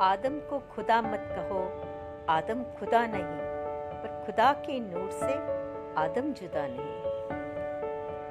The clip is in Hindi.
आदम को खुदा मत कहो, आदम खुदा नहीं, पर खुदा के नूर से आदम जुदा नहीं।